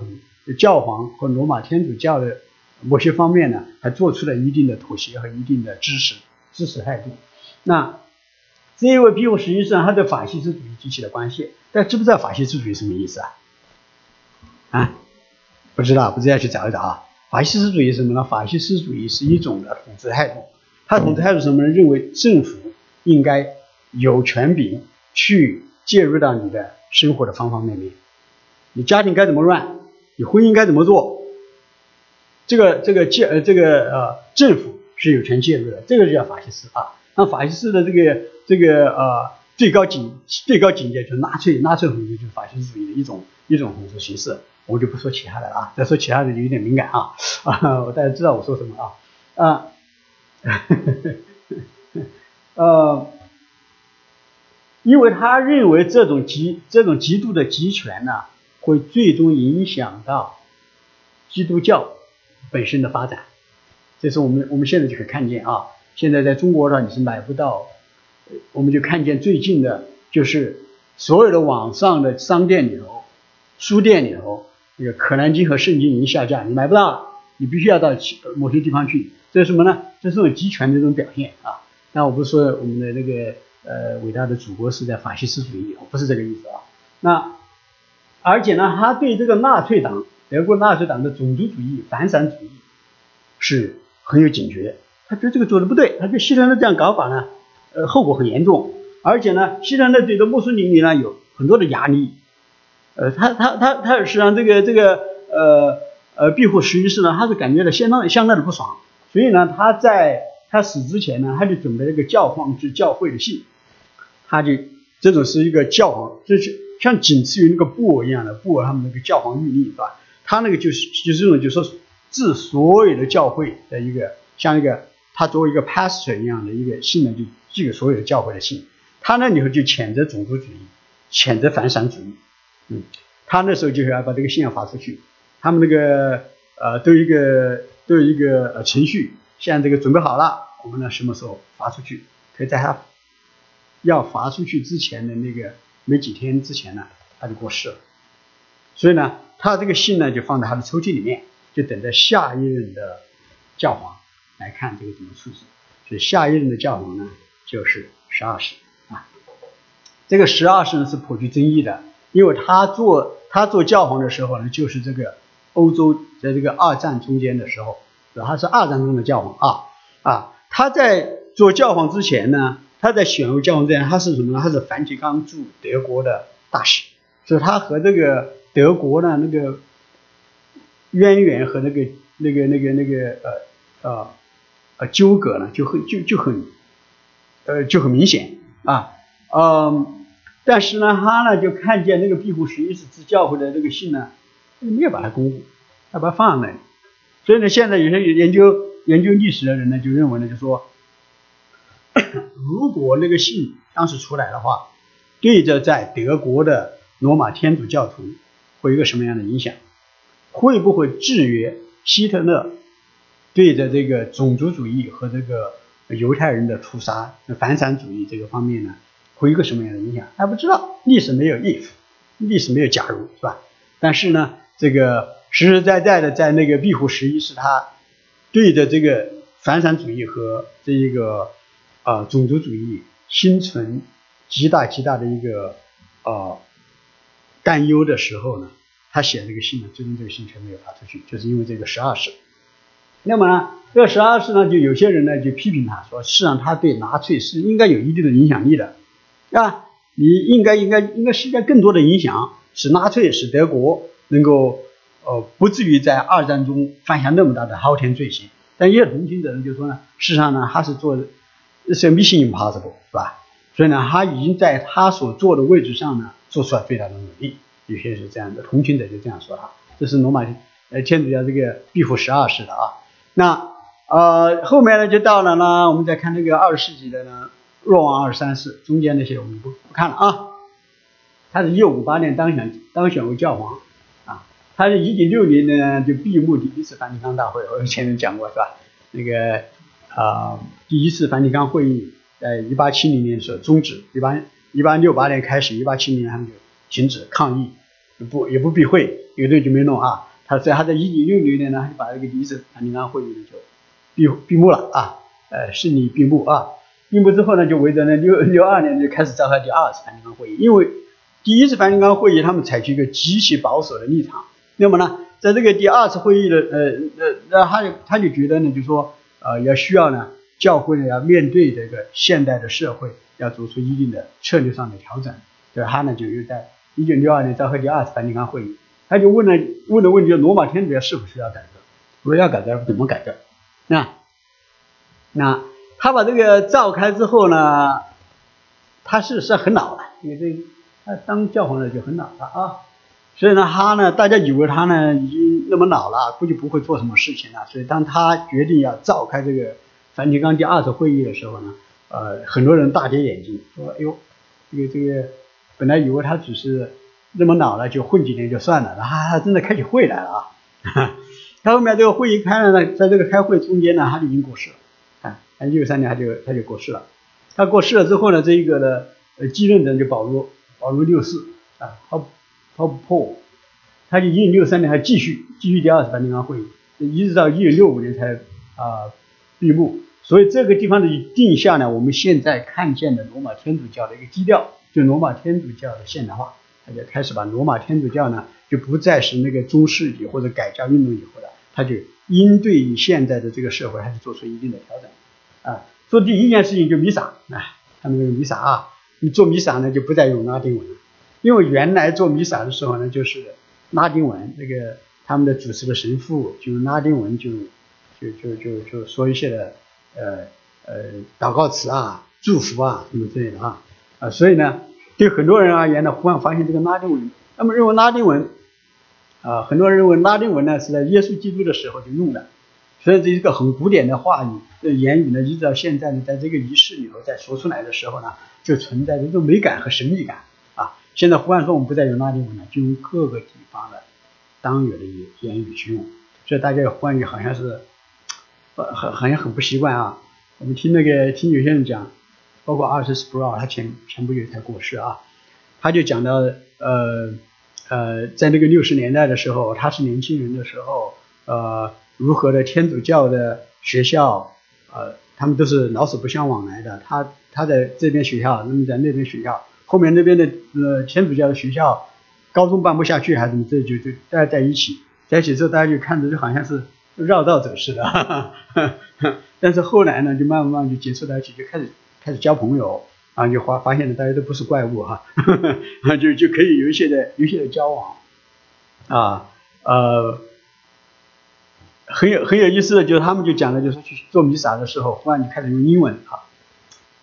Speaker 1: 教皇和罗马天主教的某些方面呢，还做出了一定的妥协和一定的支持支持态度。那这一位庇护实际上他对法西斯主义极其的关系，但知不知道法西斯主义什么意思啊？啊，不知道，不知道去找一找啊。法西斯主义什么呢？法西斯主义是一种的统治态度，他统治态度什么呢？认为政府应该。有权柄去介入到你的生活的方方面面，你家庭该怎么乱，你婚姻该怎么做，这个这个介呃这个呃政府是有权介入的，这个就叫法西斯啊。那法西斯的这个这个呃最高境最高境界就是纳粹，纳粹统治就是法西斯主义的一种一种统治形式。我就不说其他的了啊，再说其他的就有点敏感啊啊，大家知道我说什么啊啊，呃。因为他认为这种极这种极度的集权呢，会最终影响到基督教本身的发展。这是我们我们现在就可以看见啊，现在在中国上你是买不到，我们就看见最近的就是所有的网上的商店里头、书店里头，那个《可兰经》和《圣经》已经下架，你买不到，你必须要到某些地方去。这是什么呢？这是种集权的一种表现啊。那我不是说我们的那个。呃，伟大的祖国是在法西斯主义，不是这个意思啊。那而且呢，他对这个纳粹党，德国纳粹党的种族主义、反散主义是很有警觉。他觉得这个做的不对，他觉得希特勒这样搞法呢，呃，后果很严重。而且呢，希特勒对着墨索里呢有很多的压力。呃，他他他他实际上这个这个呃呃庇护十一世呢，他是感觉到相当相当的不爽。所以呢，他在他死之前呢，他就准备了一个教皇致教会的信。他就这种是一个教皇，就是像仅次于那个布尔一样的布尔他们那个教皇谕令，是吧？他那个就是就是这种，就说致所有的教会的一个像一个他作为一个 pastor 一样的一个信呢，就寄给所有教会的信。他那里头就谴责种族主义，谴责反闪主义。嗯，他那时候就是要把这个信要发出去。他们那个呃都有一个都有一个呃程序，现在这个准备好了，我们呢什么时候发出去？可以在他。要发出去之前的那个没几天之前呢，他就过世了。所以呢，他这个信呢就放在他的抽屉里面，就等着下一任的教皇来看这个怎么处置。所以下一任的教皇呢就是十二世啊。这个十二世呢是颇具争议的，因为他做他做教皇的时候呢，就是这个欧洲在这个二战中间的时候，他是二战中的教皇啊啊。他在做教皇之前呢。他在选为教皇之前，他是什么呢？他是梵蒂冈驻德国的大使，所以他和这个德国的那个渊源和那个那个那个那个呃呃呃纠葛呢，就很就就很呃就很明显啊嗯，但是呢，他呢就看见那个庇护十一世之教会的这个信呢，没有把它公布，他把它放那里，所以呢，现在有些研究研究历史的人呢，就认为呢，就说。如果那个信当时出来的话，对着在德国的罗马天主教徒会有一个什么样的影响？会不会制约希特勒对着这个种族主义和这个犹太人的屠杀、反闪主义这个方面呢？会有一个什么样的影响？还不知道。历史没有 if，历史没有假如，是吧？但是呢，这个实实在在的在那个庇护十一是他对着这个反闪主义和这一个。啊，种族主义心存极大极大的一个啊担忧的时候呢，他写这个信呢，最终这个信却没有发出去，就是因为这个十二世。那么呢，这十二世呢，就有些人呢就批评他说，实际上他对纳粹是应该有一定的影响力的，啊，你应该应该应该施加更多的影响，使纳粹使德国能够呃不至于在二战中犯下那么大的滔天罪行。但也有同情者呢就说呢，事实上呢，他是做是 mission impossible 是吧？所以呢，他已经在他所做的位置上呢，做出了最大的努力。有些是这样的，同情者就这样说他。这是罗马呃天主教这个庇护十二世的啊。那呃后面呢就到了呢，我们再看这个二十世纪的呢，若望二三世，中间那些我们不不看了啊。他是一五八年当选当选为教皇啊。他是一九六零年就闭幕第一次梵蒂冈大会，我前面讲过是吧？那个啊，第一次梵蒂冈会议在一八七零年时候终止，一八一八六八年开始，一八七零年他们就停止抗议，不也不闭会，有的就没弄啊。他在他在一九六零年呢，就把这个第一次梵蒂冈会议呢就闭闭幕了啊，呃，顺利闭幕啊。闭幕之后呢，就围着那六六二年就开始召开第二次梵蒂冈会议，因为第一次梵蒂冈会议他们采取一个极其保守的立场。那么呢，在这个第二次会议的呃呃，那他就他就觉得呢，就说呃要需要呢，教会呢要面对这个现代的社会，要做出一定的策略上的调整。对，他呢就又在一九六二年召开第二次梵蒂冈会议，他就问了问的问题：罗马天主教是不是要改革？如果要改革，怎么改革？那那他把这个召开之后呢，他是是很老了，因为这他当教皇的就很老了啊。所以呢，他呢，大家以为他呢已经那么老了，估计不会做什么事情了。所以当他决定要召开这个梵蒂冈第二次会议的时候呢，呃，很多人大跌眼镜，说：“哎呦，这个这个，本来以为他只是那么老了，就混几年就算了，然后他真的开起会来了啊！他后面这个会一开了呢，在这个开会中间呢，他就已经过世了。啊，一九三年他就他就过世了。他过世了之后呢，这一个呢，呃，继任者就保罗保罗六世啊，他。他不破，他就一九六三年还继续继续第二次梵蒂冈会议，一直到一九六五年才啊闭幕。所以这个地方的定下呢，我们现在看见的罗马天主教的一个基调，就罗马天主教的现代化，他就开始把罗马天主教呢，就不再是那个中世纪或者改教运动以后的，他就应对于现在的这个社会，还是做出一定的调整啊。做第一件事情就弥撒，啊，他们那个弥撒啊，你做弥撒呢就不再用拉丁文了。因为原来做弥撒的时候呢，就是拉丁文，那个他们的主持的神父就用拉丁文就就就就就说一些的呃呃祷告词啊、祝福啊什么之类的啊啊，所以呢，对很多人而言呢，忽然发现这个拉丁文，他们认为拉丁文啊，很多人认为拉丁文呢是在耶稣基督的时候就用的，所以这一个很古典的话语的言语呢，一直到现在呢，在这个仪式里头再说出来的时候呢，就存在着一种美感和神秘感啊。现在忽然说我们不再用拉丁文了，就用各个地方的当有的言言语去用，所以大家忽然就好像是，呃，很好像很不习惯啊。我们听那个听有些人讲，包括阿尔斯普劳，他前前不久才过世啊，他就讲到，呃呃，在那个六十年代的时候，他是年轻人的时候，呃，如何的天主教的学校，呃，他们都是老死不相往来的，他他在这边学校，那么在那边学校。后面那边的呃天主教的学校，高中办不下去还是怎么，这就就大家在一起，在一起之后大家就看着就好像是绕道走似的，但是后来呢就慢慢慢就接触在一起，就开始开始交朋友，啊就发发现了大家都不是怪物哈，就就可以有一些的有一些的交往，啊呃很有很有意思的就是他们就讲的就是去做弥撒的时候，忽然就开始用英文啊，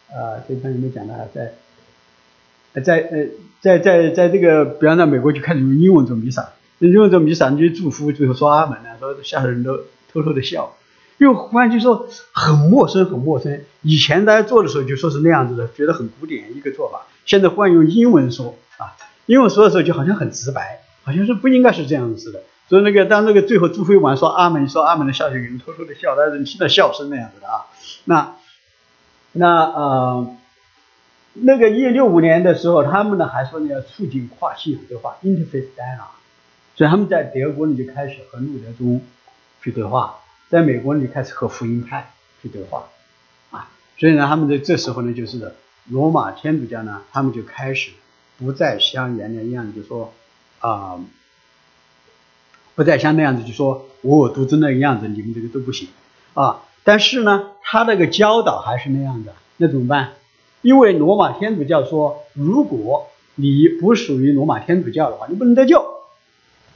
Speaker 1: 啊这边有没讲到在。在呃，在在在这个，比方在美国就开始用英文做弥撒，用英文做弥撒，你就祝福，最后说阿门呢，说下头人都偷偷的笑，又忽然就说很陌生，很陌生。以前大家做的时候就说是那样子的，觉得很古典一个做法，现在忽然用英文说啊，英文说的时候就好像很直白，好像是不应该是这样子的。所以那个当那个最后祝福完说阿门，说阿门的下去，有人偷偷的笑，但是你听到笑声那样子的啊，那那呃。那个一六五年的时候，他们呢还说呢要促进跨系统对话 （interface dialogue），所以他们在德国呢就开始和路德宗去对话，在美国呢就开始和福音派去对话，啊，所以呢他们在这时候呢就是罗马天主教呢他们就开始不再像原来一样，就说啊，不再像那样子，就说我我独尊那个样子，你们这个都不行啊。但是呢，他那个教导还是那样的，那怎么办？因为罗马天主教说，如果你不属于罗马天主教的话，你不能得救。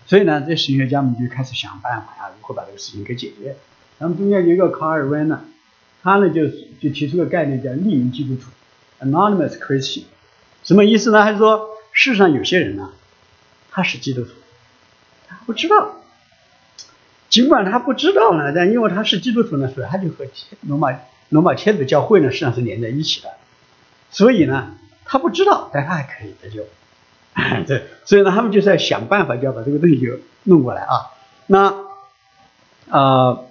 Speaker 1: 所以呢，这神学家们就开始想办法呀，如何把这个事情给解决。那么中间有一个卡尔文呢，他呢就就提出个概念叫匿名基督徒 （anonymous Christian），什么意思呢？还是说，世上有些人呢，他是基督徒，他不知道。尽管他不知道呢，但因为他是基督徒呢，所以他就和天罗马罗马天主教会呢实际上是连在一起的。所以呢，他不知道，但他还可以得救。对，所以呢，他们就在想办法，就要把这个东西就弄过来啊。那呃，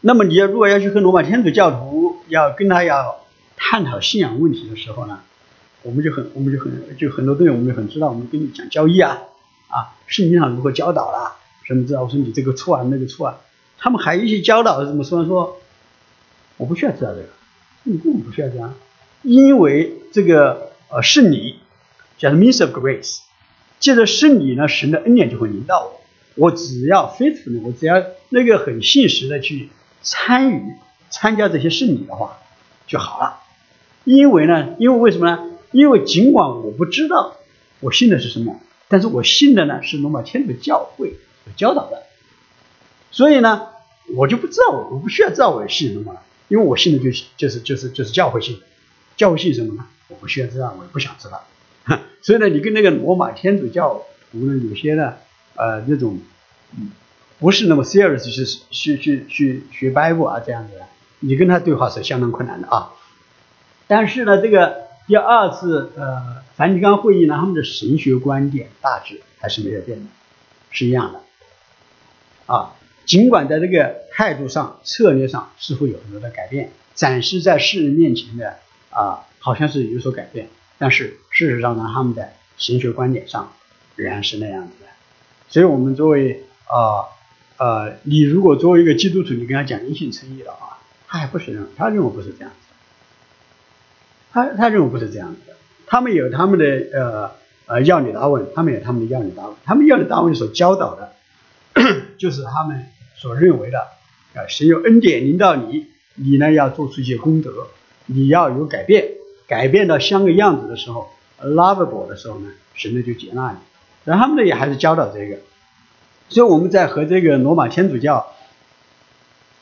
Speaker 1: 那么你要如果要去和罗马天主教徒要跟他要探讨信仰问题的时候呢，我们就很我们就很就很多东西我们就很知道，我们跟你讲交易啊啊，圣经上如何教导啦。什么知道？我说你这个错啊，那个错啊。他们还一些教导怎么说呢？说我不需要知道这个，你根本不需要这样，因为这个呃是你，叫做 means of grace，借着圣礼呢，神的恩典就会临到我。我只要 faithful，我只要那个很信实的去参与参加这些圣礼的话就好了。因为呢，因为为什么呢？因为尽管我不知道我信的是什么，但是我信的呢是罗马天主教会。教导的，所以呢，我就不知道我不需要知道我信什么了，因为我信的就是就是就是就是教会信的，教会信什么呢？我不需要知道，我也不想知道。所以呢，你跟那个罗马天主教徒呢，有些呢，呃，那种，不是那么 serious 去去去去学 Bible 啊这样子的，你跟他对话是相当困难的啊。但是呢，这个第二次呃梵蒂冈会议呢，他们的神学观点大致还是没有变的，是一样的。啊，尽管在这个态度上、策略上似乎有很多的改变，展示在世人面前的啊，好像是有所改变，但是事实上呢，他们的神学观点上仍然是那样子的。所以，我们作为啊呃，你如果作为一个基督徒，你跟他讲因信称义了啊，他还不是认，他认为不是这样子，他他认为不是这样子的。他们有他们的呃呃要理答问，他们有他们的要理答问，他们要理答问所教导的。就是他们所认为的，啊，神有恩典临到你，你呢要做出一些功德，你要有改变，改变到像个样子的时候，lovable 的时候呢，神呢就接纳你。然后他们呢也还是教导这个，所以我们在和这个罗马天主教，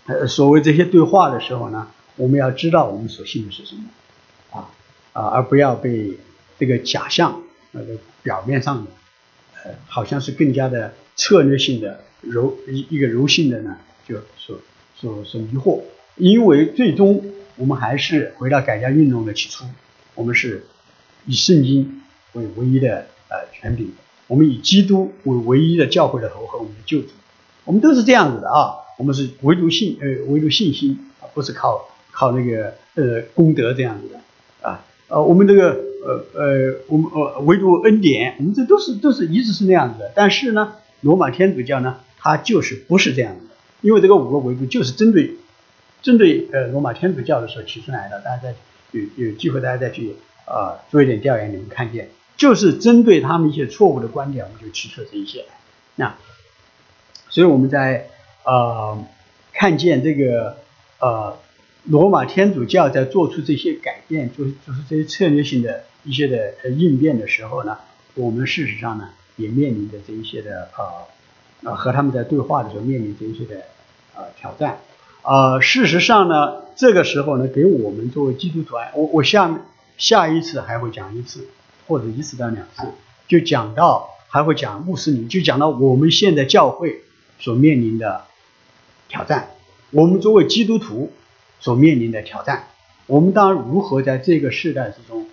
Speaker 1: 呃，所谓这些对话的时候呢，我们要知道我们所信的是什么，啊啊，而不要被这个假象，那个表面上的，呃，好像是更加的策略性的。柔一一个柔性的呢，就所所所迷惑，因为最终我们还是回到改教运动的起初，我们是以圣经为唯一的呃权柄，我们以基督为唯一的教会的头和我们的救主，我们都是这样子的啊，我们是唯独信呃唯独信心啊，不是靠靠那个呃功德这样子的。啊呃我们这个呃呃我们呃唯独恩典，我们这都是都是一直是那样子的，但是呢，罗马天主教呢。它就是不是这样子的，因为这个五个维度就是针对针对呃罗马天主教的时候提出来的，大家再有有机会大家再去啊做一点调研，你们看见就是针对他们一些错误的观点，我们就提出了这一些。那所以我们在呃看见这个呃罗马天主教在做出这些改变，做做出这些策略性的一些的应变的时候呢，我们事实上呢也面临着这一些的呃。啊，和他们在对话的时候面临这一些的呃挑战，呃，事实上呢，这个时候呢，给我们作为基督徒，我我下面下一次还会讲一次，或者一次到两次，就讲到还会讲穆斯林，就讲到我们现在教会所面临的挑战，我们作为基督徒所面临的挑战，我们当如何在这个时代之中，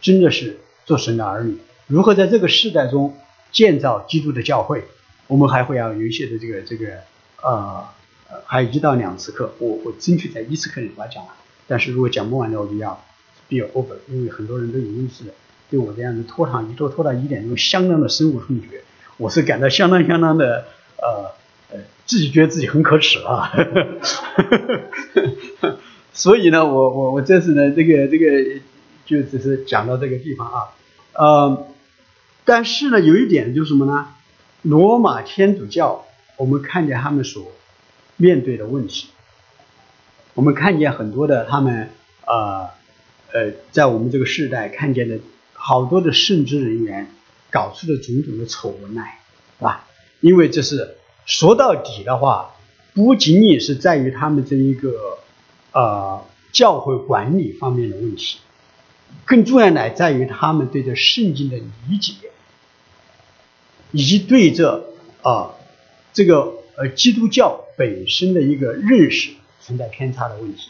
Speaker 1: 真的是做神的儿女，如何在这个时代中建造基督的教会。我们还会要有一些的这个这个呃，还有一到两次课，我我争取在一次课里把它讲完。但是如果讲不完的，我就要 be over，因为很多人都有意识的对我这样子拖堂一拖拖到一点钟，相当的深恶痛绝，我是感到相当相当的呃呃，自己觉得自己很可耻啊。所以呢，我我我这次呢，这个这个就只是讲到这个地方啊，呃。但是呢，有一点就是什么呢？罗马天主教，我们看见他们所面对的问题，我们看见很多的他们呃呃，在我们这个时代看见的好多的圣职人员搞出的种种的丑闻来，是吧？因为这是说到底的话，不仅仅是在于他们这一个呃教会管理方面的问题，更重要的在于他们对这圣经的理解。以及对这啊这个而基督教本身的一个认识存在偏差的问题。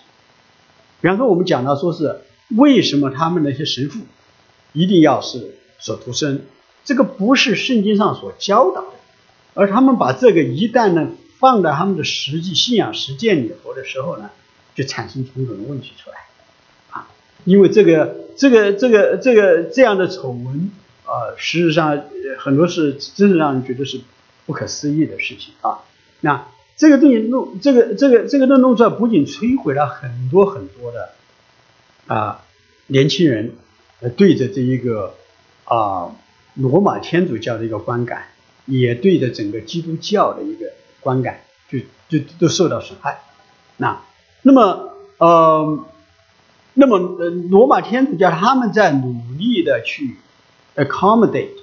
Speaker 1: 比方说，我们讲到说是为什么他们那些神父一定要是所徒生，这个不是圣经上所教导的，而他们把这个一旦呢放在他们的实际信仰实践里头的时候呢，就产生种种的问题出来啊，因为这个这个这个这个这样的丑闻。呃，事实上，很多是真的让人觉得是不可思议的事情啊。那这个东西弄，这个这个这个弄弄出来，不仅摧毁了很多很多的啊年轻人呃对着这一个啊罗马天主教的一个观感，也对着整个基督教的一个观感，就就都受到损害。那那么呃，那么呃罗马天主教他们在努力的去。accommodate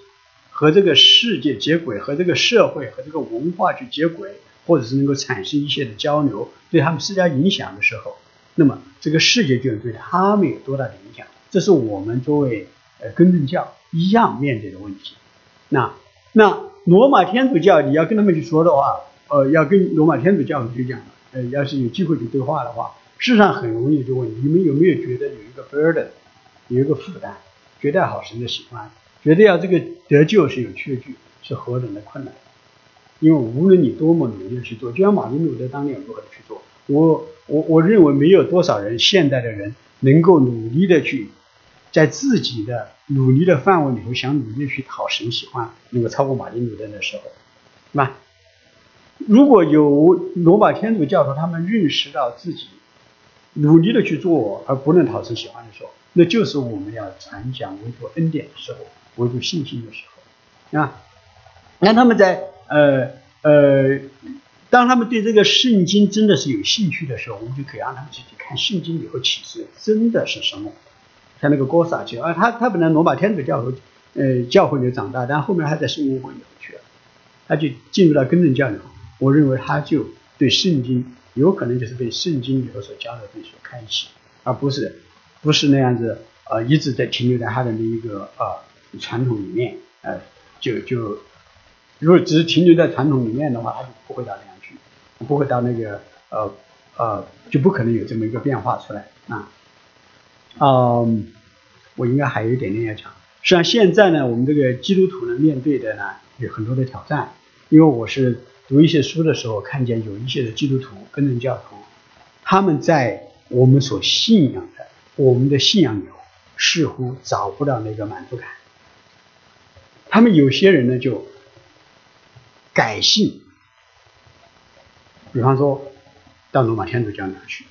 Speaker 1: 和这个世界接轨，和这个社会和这个文化去接轨，或者是能够产生一些的交流，对他们施加影响的时候，那么这个世界就能对他们有多大的影响？这是我们作为呃根正教一样面对的问题。那那罗马天主教你要跟他们去说的话，呃，要跟罗马天主教去讲，呃，要是有机会去对话的话，事实上很容易就问你们有没有觉得有一个 burden，有一个负担，绝代好神的喜欢。觉得要这个得救是有缺据，是何等的困难？因为无论你多么努力的去做，就像马丁路德当年如何去做，我我我认为没有多少人现代的人能够努力的去在自己的努力的范围里头想努力去讨神喜欢，能够超过马丁路德的时候，是吧？如果有罗马天主教徒他们认识到自己努力的去做而不能讨神喜欢的时候，那就是我们要传讲唯独恩典的时候。维护信心的时候，啊，那他们在呃呃，当他们对这个圣经真的是有兴趣的时候，我们就可以让他们自己看圣经里头启示真的是什么。像那个哥萨去啊，他他本来罗马天主教和呃教会里长大，但后面他在圣公会里头去了，他就进入到根正教里头。我认为他就对圣经有可能就是被圣经里头所教的东西所开启，而不是不是那样子啊，一直在停留在他的那一个啊。传统里面，呃，就就如果只是停留在传统里面的话，他就不会到那样去，不会到那个呃呃，就不可能有这么一个变化出来啊。嗯，我应该还有一点点要讲。实际上现在呢，我们这个基督徒呢面对的呢有很多的挑战，因为我是读一些书的时候，看见有一些的基督徒、跟人教徒，他们在我们所信仰的我们的信仰里，似乎找不到那个满足感。他们有些人呢就改信，比方说到罗马天主教那去，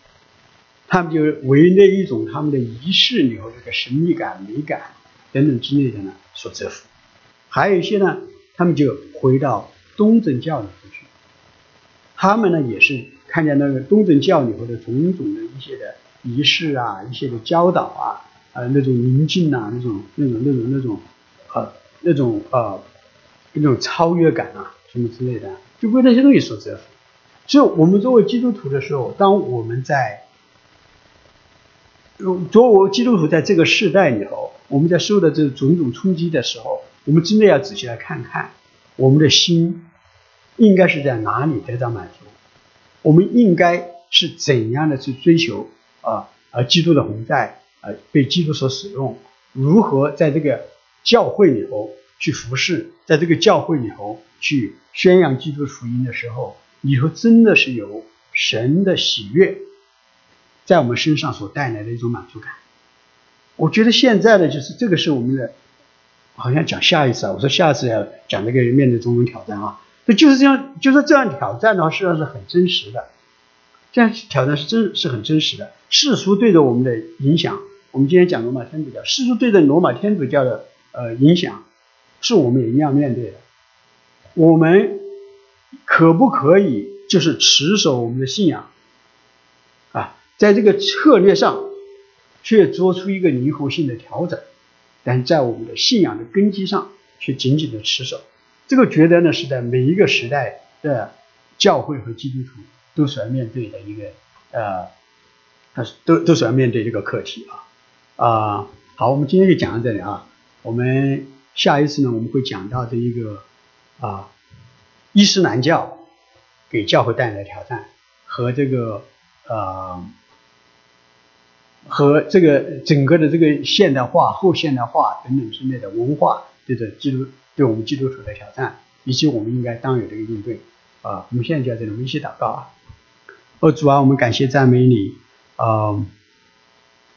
Speaker 1: 他们就为那一种他们的仪式里头这个神秘感、美感等等之类的呢所折服。还有一些呢，他们就回到东正教里头去，他们呢也是看见那个东正教里头的种种的一些的仪式啊、一些的教导啊、呃那种宁静啊、那种那种那种那种。那种呃，那种超越感啊，什么之类的，就被那些东西所折服。所以，我们作为基督徒的时候，当我们在作为基督徒在这个时代里头，我们在受的这种种冲击的时候，我们真的要仔细来看看，我们的心应该是在哪里得到满足？我们应该是怎样的去追求啊？啊，基督的洪在，啊，被基督所使用，如何在这个？教会里头去服侍，在这个教会里头去宣扬基督福音的时候，里头真的是有神的喜悦，在我们身上所带来的一种满足感。我觉得现在的就是这个是我们的，好像讲下一次啊，我说下次要讲这个面对种种挑战啊，那就是这样，就是这样挑战的话，实际上是很真实的，这样挑战是真是很真实的。世俗对着我们的影响，我们今天讲罗马天主教，世俗对着罗马天主教的。呃，影响是我们也一样面对的。我们可不可以就是持守我们的信仰啊？在这个策略上，却做出一个灵活性的调整，但在我们的信仰的根基上，却紧紧的持守。这个觉得呢，是在每一个时代的教会和基督徒都是要面对的一个呃，他是都都是要面对这个课题啊啊。好，我们今天就讲到这里啊。我们下一次呢，我们会讲到这一个啊，伊斯兰教给教会带来的挑战和这个呃和这个整个的这个现代化、后现代化等等之类的文化对的基督对我们基督徒的挑战，以及我们应该当有这个应对啊。我们现在就在这里，我们一起祷告啊。哦，主啊，我们感谢赞美你啊。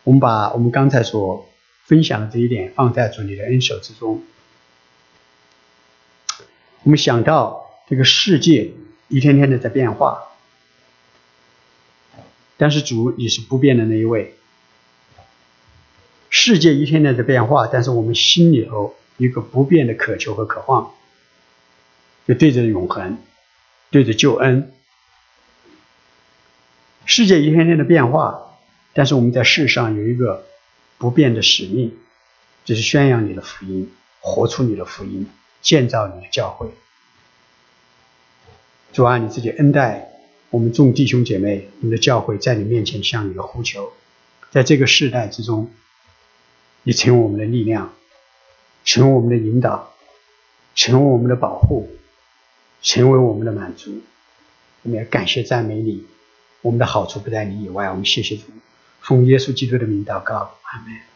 Speaker 1: 我们把我们刚才所分享的这一点放在主你的恩手之中。我们想到这个世界一天天的在变化，但是主你是不变的那一位。世界一天天在变化，但是我们心里头一个不变的渴求和渴望，就对着永恒，对着救恩。世界一天天的变化，但是我们在世上有一个。不变的使命，就是宣扬你的福音，活出你的福音，建造你的教会。主啊，你自己恩待我们众弟兄姐妹，你的教会在你面前向你的呼求，在这个世代之中，你成为我们的力量，成为我们的引导，成为我们的保护，成为我们的满足。我们要感谢赞美你，我们的好处不在你以外。我们谢谢主。奉耶稣基督的名祷告，阿门。